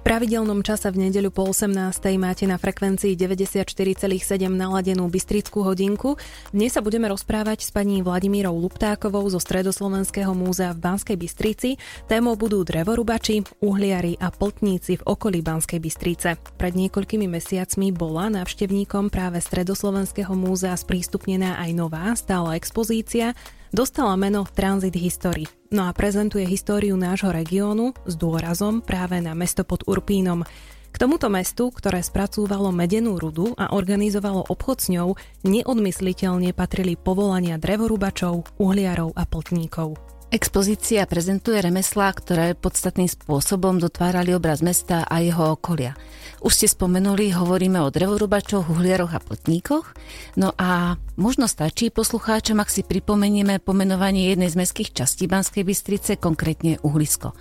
Pravidelnom čase v nedeľu po 18. máte na frekvencii 94,7 naladenú Bystrickú hodinku. Dnes sa budeme rozprávať s pani Vladimírou Luptákovou zo Stredoslovenského múzea v Banskej Bystrici. Témou budú drevorubači, uhliari a pltníci v okolí Banskej Bystrice. Pred niekoľkými mesiacmi bola návštevníkom práve Stredoslovenského múzea sprístupnená aj nová stála expozícia dostala meno Transit History. No a prezentuje históriu nášho regiónu s dôrazom práve na mesto pod Urpínom. K tomuto mestu, ktoré spracúvalo medenú rudu a organizovalo obchod s ňou, neodmysliteľne patrili povolania drevorubačov, uhliarov a pltníkov. Expozícia prezentuje remeslá, ktoré podstatným spôsobom dotvárali obraz mesta a jeho okolia. Už ste spomenuli, hovoríme o drevorubačoch, uhliaroch a plotníkoch. No a možno stačí poslucháčom, ak si pripomenieme pomenovanie jednej z mestských častí Banskej Bystrice, konkrétne Uhlisko.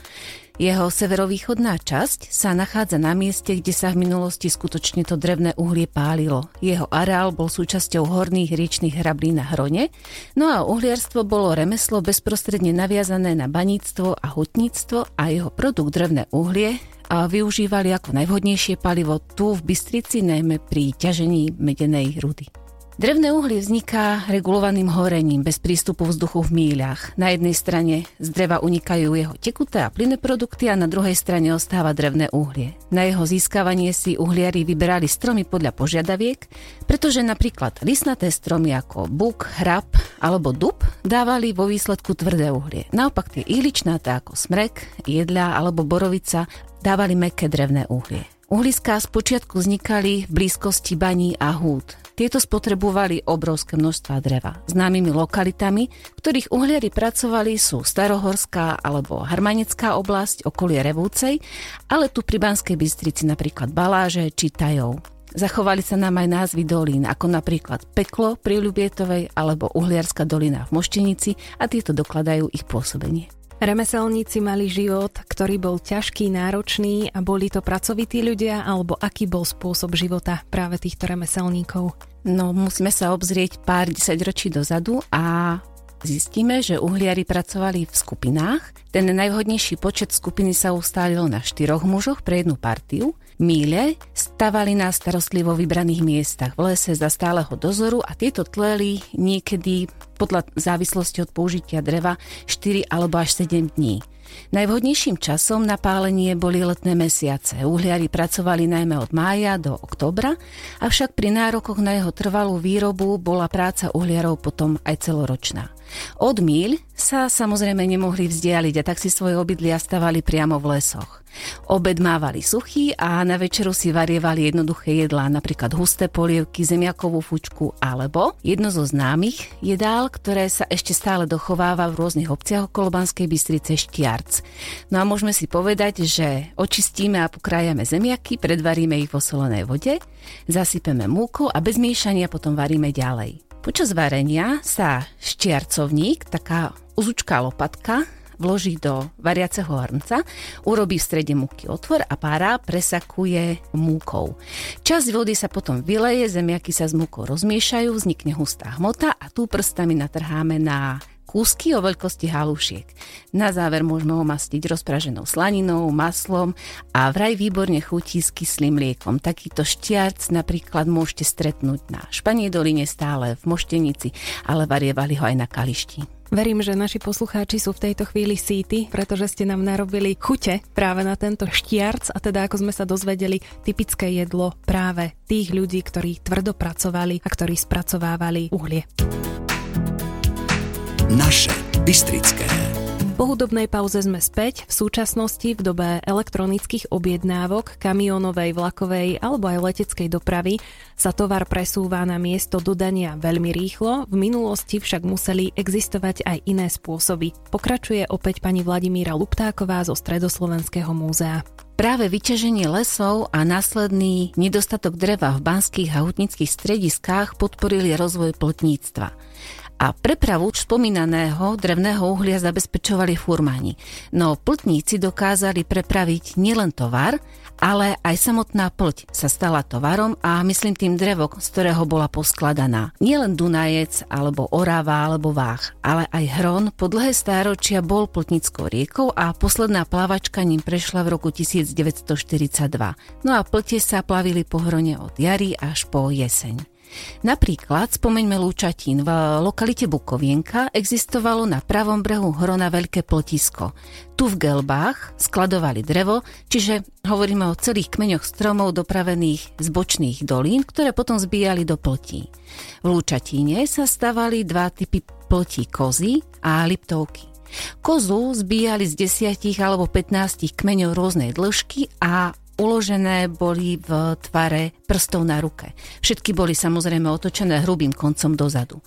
Jeho severovýchodná časť sa nachádza na mieste, kde sa v minulosti skutočne to drevné uhlie pálilo. Jeho areál bol súčasťou horných riečných hrablí na Hrone, no a uhliarstvo bolo remeslo bezprostredne naviazané na baníctvo a hutníctvo a jeho produkt drevné uhlie a využívali ako najvhodnejšie palivo tu v Bystrici, najmä pri ťažení medenej rudy. Drevné uhlie vzniká regulovaným horením bez prístupu vzduchu v míľach. Na jednej strane z dreva unikajú jeho tekuté a plynné produkty a na druhej strane ostáva drevné uhlie. Na jeho získavanie si uhliari vyberali stromy podľa požiadaviek, pretože napríklad lisnaté stromy ako buk, hrab alebo dub dávali vo výsledku tvrdé uhlie. Naopak tie ihličnáte ako smrek, jedľa alebo borovica dávali meké drevné uhlie. Uhliská spočiatku vznikali v blízkosti baní a húd. Tieto spotrebovali obrovské množstva dreva. Známymi lokalitami, ktorých uhliari pracovali sú Starohorská alebo Harmanecká oblasť okolie Revúcej, ale tu pri Banskej Bystrici napríklad Baláže či Tajov. Zachovali sa nám aj názvy dolín, ako napríklad Peklo pri Ľubietovej alebo Uhliarská dolina v Moštenici a tieto dokladajú ich pôsobenie. Remeselníci mali život, ktorý bol ťažký, náročný a boli to pracovití ľudia, alebo aký bol spôsob života práve týchto remeselníkov? No, musíme sa obzrieť pár desaťročí dozadu a zistíme, že uhliari pracovali v skupinách. Ten najvhodnejší počet skupiny sa ustálil na štyroch mužoch pre jednu partiu. Míle stavali na starostlivo vybraných miestach v lese za stáleho dozoru a tieto tleli niekedy podľa závislosti od použitia dreva 4 alebo až 7 dní. Najvhodnejším časom na pálenie boli letné mesiace. Uhliari pracovali najmä od mája do oktobra, avšak pri nárokoch na jeho trvalú výrobu bola práca uhliarov potom aj celoročná. Od míľ sa samozrejme nemohli vzdialiť a tak si svoje obydlia stavali priamo v lesoch. Obed mávali suchý a na večeru si varievali jednoduché jedlá, napríklad husté polievky, zemiakovú fučku alebo jedno zo známych jedál, ktoré sa ešte stále dochováva v rôznych obciach okolo Banskej Bystrice štiarc. No a môžeme si povedať, že očistíme a pokrájame zemiaky, predvaríme ich vo solenej vode, zasypeme múkou a bez miešania potom varíme ďalej. Počas varenia sa štiarcovník, taká uzučká lopatka, vloží do variaceho hrnca, urobí v strede múky otvor a pára presakuje múkou. Časť vody sa potom vyleje, zemiaky sa s múkou rozmiešajú, vznikne hustá hmota a tu prstami natrháme na kúsky o veľkosti halušiek. Na záver môžeme omastiť rozpraženou slaninou, maslom a vraj výborne chutí s kyslým mliekom. Takýto štiarc napríklad môžete stretnúť na Španie doline stále v Moštenici, ale varievali ho aj na Kališti. Verím, že naši poslucháči sú v tejto chvíli síty, pretože ste nám narobili chute práve na tento štiarc a teda ako sme sa dozvedeli, typické jedlo práve tých ľudí, ktorí tvrdo pracovali a ktorí spracovávali uhlie. Naše Bystrické. Po hudobnej pauze sme späť. V súčasnosti v dobe elektronických objednávok, kamionovej, vlakovej alebo aj leteckej dopravy sa tovar presúva na miesto dodania veľmi rýchlo, v minulosti však museli existovať aj iné spôsoby. Pokračuje opäť pani Vladimíra Luptáková zo Stredoslovenského múzea. Práve vyťaženie lesov a následný nedostatok dreva v banských a hutnických strediskách podporili rozvoj plotníctva a prepravu spomínaného drevného uhlia zabezpečovali furmáni. No pltníci dokázali prepraviť nielen tovar, ale aj samotná plť sa stala tovarom a myslím tým drevo, z ktorého bola poskladaná. Nielen Dunajec, alebo Orava, alebo Váh, ale aj Hron po dlhé stáročia bol pltnickou riekou a posledná plávačka ním prešla v roku 1942. No a pltie sa plavili po Hrone od jary až po jeseň. Napríklad spomeňme Lúčatín. V lokalite Bukovienka existovalo na pravom brehu Hrona veľké plotisko. Tu v Gelbách skladovali drevo, čiže hovoríme o celých kmeňoch stromov dopravených z bočných dolín, ktoré potom zbíjali do plotí. V Lúčatíne sa stavali dva typy plotí kozy a liptovky. Kozu zbíjali z desiatich alebo 15 kmeňov rôznej dĺžky a uložené boli v tvare prstov na ruke. Všetky boli samozrejme otočené hrubým koncom dozadu.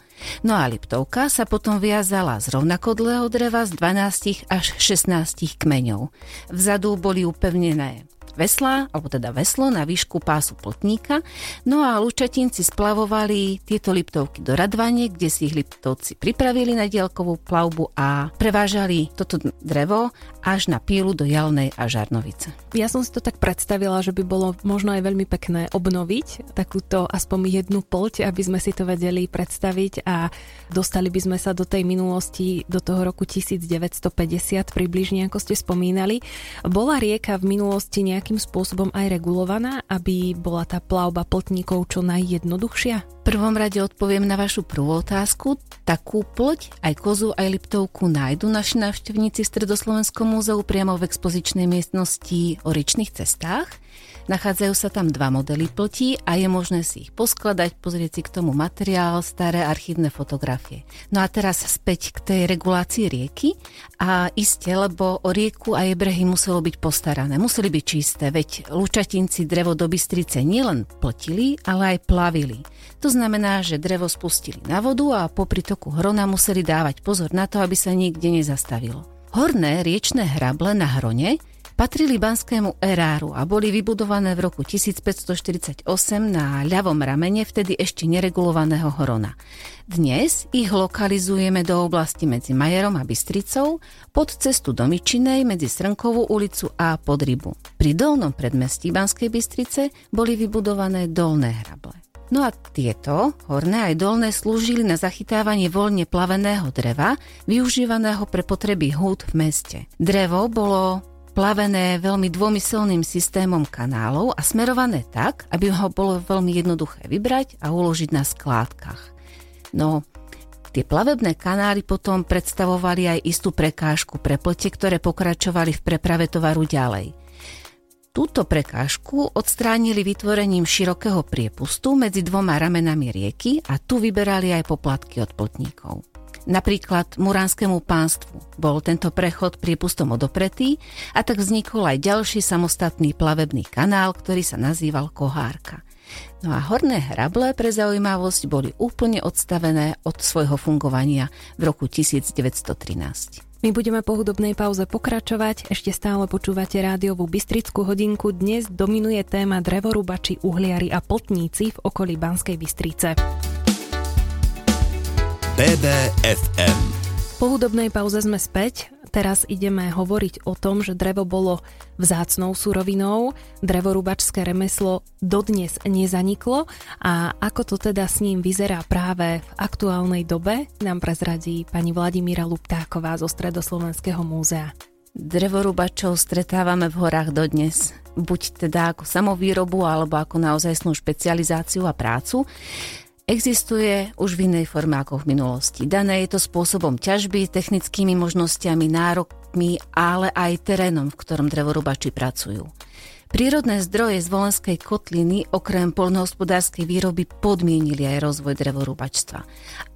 No a liptovka sa potom viazala z rovnako dlhého dreva z 12 až 16 kmeňov. Vzadu boli upevnené veslá, alebo teda veslo na výšku pásu plotníka. No a lučatinci splavovali tieto liptovky do Radvane, kde si ich liptovci pripravili na dielkovú plavbu a prevážali toto drevo až na pílu do Jalnej a Žarnovice. Ja som si to tak predstavila, že by bolo možno aj veľmi pekné obnoviť takúto aspoň jednu poľť, aby sme si to vedeli predstaviť a dostali by sme sa do tej minulosti, do toho roku 1950 približne, ako ste spomínali. Bola rieka v minulosti nejak nejakým spôsobom aj regulovaná, aby bola tá plavba plotníkov čo najjednoduchšia? V prvom rade odpoviem na vašu prvú otázku. Takú ploť, aj kozu, aj liptovku nájdu naši návštevníci v Stredoslovenskom múzeu priamo v expozičnej miestnosti o ričných cestách. Nachádzajú sa tam dva modely pltí a je možné si ich poskladať, pozrieť si k tomu materiál, staré archívne fotografie. No a teraz späť k tej regulácii rieky a iste, lebo o rieku a jej brehy muselo byť postarané, museli byť čisté, veď lučatinci drevo do Bystrice nielen plotili, ale aj plavili. To znamená, že drevo spustili na vodu a po pritoku hrona museli dávať pozor na to, aby sa nikde nezastavilo. Horné riečné hrable na hrone patrili banskému eráru a boli vybudované v roku 1548 na ľavom ramene vtedy ešte neregulovaného horona. Dnes ich lokalizujeme do oblasti medzi Majerom a Bystricou, pod cestu do Mičinej, medzi Srnkovú ulicu a Podrybu. Pri dolnom predmestí Banskej Bystrice boli vybudované dolné hrable. No a tieto, horné aj dolné, slúžili na zachytávanie voľne plaveného dreva, využívaného pre potreby húd v meste. Drevo bolo plavené veľmi dômyselným systémom kanálov a smerované tak, aby ho bolo veľmi jednoduché vybrať a uložiť na skládkach. No, tie plavebné kanály potom predstavovali aj istú prekážku pre plete, ktoré pokračovali v preprave tovaru ďalej. Túto prekážku odstránili vytvorením širokého priepustu medzi dvoma ramenami rieky a tu vyberali aj poplatky od plotníkov. Napríklad Muránskému pánstvu bol tento prechod priepustom odopretý a tak vznikol aj ďalší samostatný plavebný kanál, ktorý sa nazýval Kohárka. No a horné hrable pre zaujímavosť boli úplne odstavené od svojho fungovania v roku 1913. My budeme po hudobnej pauze pokračovať, ešte stále počúvate rádiovú Bystrickú hodinku. Dnes dominuje téma drevorubači, uhliari a potníci v okolí Banskej Bystrice. BBFM. Po hudobnej pauze sme späť. Teraz ideme hovoriť o tom, že drevo bolo vzácnou surovinou, drevorúbačské remeslo dodnes nezaniklo a ako to teda s ním vyzerá práve v aktuálnej dobe, nám prezradí pani Vladimíra Luptáková zo Stredoslovenského múzea. Drevorúbačov stretávame v horách dodnes, buď teda ako samovýrobu alebo ako naozajstnú špecializáciu a prácu existuje už v inej forme ako v minulosti. Dané je to spôsobom ťažby, technickými možnosťami, nárokmi, ale aj terénom, v ktorom drevorubači pracujú. Prírodné zdroje z Volenskej kotliny okrem polnohospodárskej výroby podmienili aj rozvoj drevorubačstva.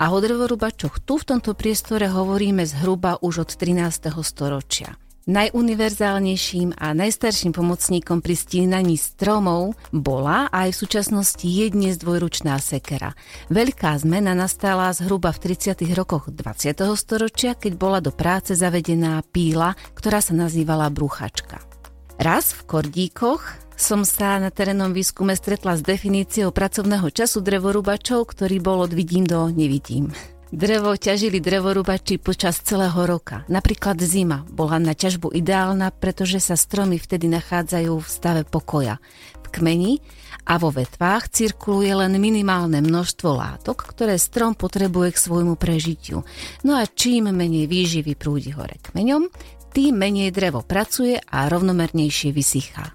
A o drevorubačoch tu v tomto priestore hovoríme zhruba už od 13. storočia. Najuniverzálnejším a najstarším pomocníkom pri stínaní stromov bola aj v súčasnosti jedne dvojručná sekera. Veľká zmena nastala zhruba v 30. rokoch 20. storočia, keď bola do práce zavedená píla, ktorá sa nazývala bruchačka. Raz v Kordíkoch som sa na terénnom výskume stretla s definíciou pracovného času drevorubačov, ktorý bol od vidím do nevidím. Drevo ťažili drevorúbači počas celého roka. Napríklad zima bola na ťažbu ideálna, pretože sa stromy vtedy nachádzajú v stave pokoja. V kmeni a vo vetvách cirkuluje len minimálne množstvo látok, ktoré strom potrebuje k svojmu prežitiu. No a čím menej výživy prúdi hore kmeňom, tým menej drevo pracuje a rovnomernejšie vysychá.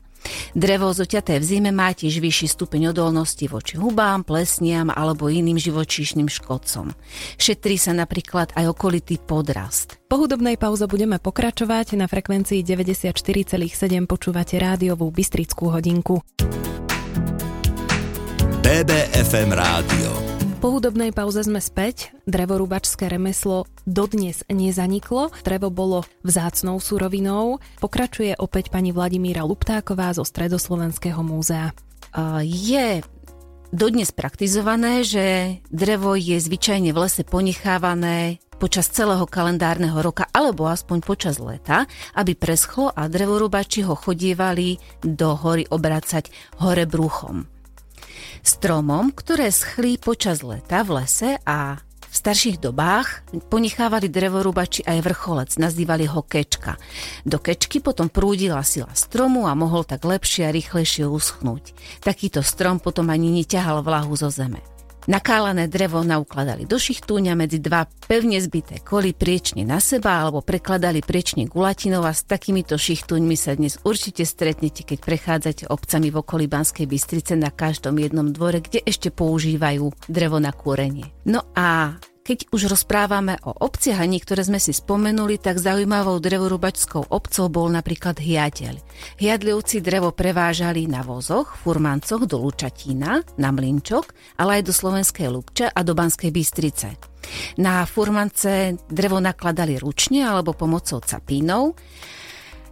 Drevo zoťaté v zime má tiež vyšší stupeň odolnosti voči hubám, plesniam alebo iným živočíšnym škodcom. Šetrí sa napríklad aj okolitý podrast. Po hudobnej pauze budeme pokračovať. Na frekvencii 94,7 počúvate rádiovú Bystrickú hodinku. BBFM rádio. Po hudobnej pauze sme späť. Drevorúbačské remeslo dodnes nezaniklo. Drevo bolo vzácnou surovinou. Pokračuje opäť pani Vladimíra Luptáková zo Stredoslovenského múzea. Je dodnes praktizované, že drevo je zvyčajne v lese ponechávané počas celého kalendárneho roka alebo aspoň počas leta, aby preschlo a drevorúbači ho chodievali do hory obracať hore bruchom stromom, ktoré schlí počas leta v lese a v starších dobách ponechávali drevorúbači aj vrcholec, nazývali ho kečka. Do kečky potom prúdila sila stromu a mohol tak lepšie a rýchlejšie uschnúť. Takýto strom potom ani neťahal vlahu zo zeme. Nakálané drevo naukladali do šichtúňa medzi dva pevne zbité koly priečne na seba alebo prekladali priečne gulatinov a s takýmito šichtúňmi sa dnes určite stretnete, keď prechádzate obcami v okolí Banskej Bystrice na každom jednom dvore, kde ešte používajú drevo na kúrenie. No a keď už rozprávame o obciach a niektoré sme si spomenuli, tak zaujímavou drevorúbačskou obcov bol napríklad Hiadeľ. Hiadľovci drevo prevážali na vozoch, furmancoch do Lučatína, na Mlinčok, ale aj do Slovenskej Lubče a do Banskej Bystrice. Na furmance drevo nakladali ručne alebo pomocou capínov.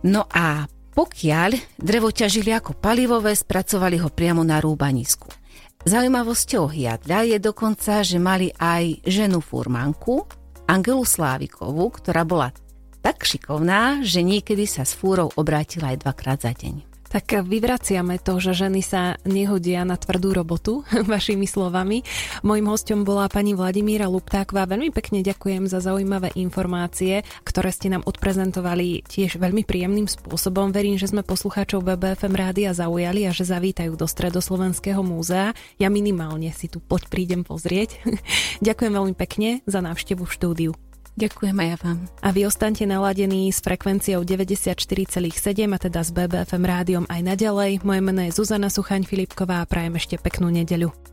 No a pokiaľ drevo ťažili ako palivové, spracovali ho priamo na rúbanisku. Zaujímavosťou Hiadľa je dokonca, že mali aj ženu furmanku, Angelu Slávikovú, ktorá bola tak šikovná, že niekedy sa s fúrou obrátila aj dvakrát za deň. Tak vyvraciame to, že ženy sa nehodia na tvrdú robotu, vašimi slovami. Mojím hostom bola pani Vladimíra Luptáková. Veľmi pekne ďakujem za zaujímavé informácie, ktoré ste nám odprezentovali tiež veľmi príjemným spôsobom. Verím, že sme poslucháčov BBFM rádia zaujali a že zavítajú do Stredoslovenského múzea. Ja minimálne si tu poď prídem pozrieť. ďakujem veľmi pekne za návštevu v štúdiu. Ďakujem aj ja vám. A vy ostaňte naladení s frekvenciou 94,7 a teda s BBFM rádiom aj naďalej. Moje meno je Zuzana Suchaň Filipková a prajem ešte peknú nedeľu.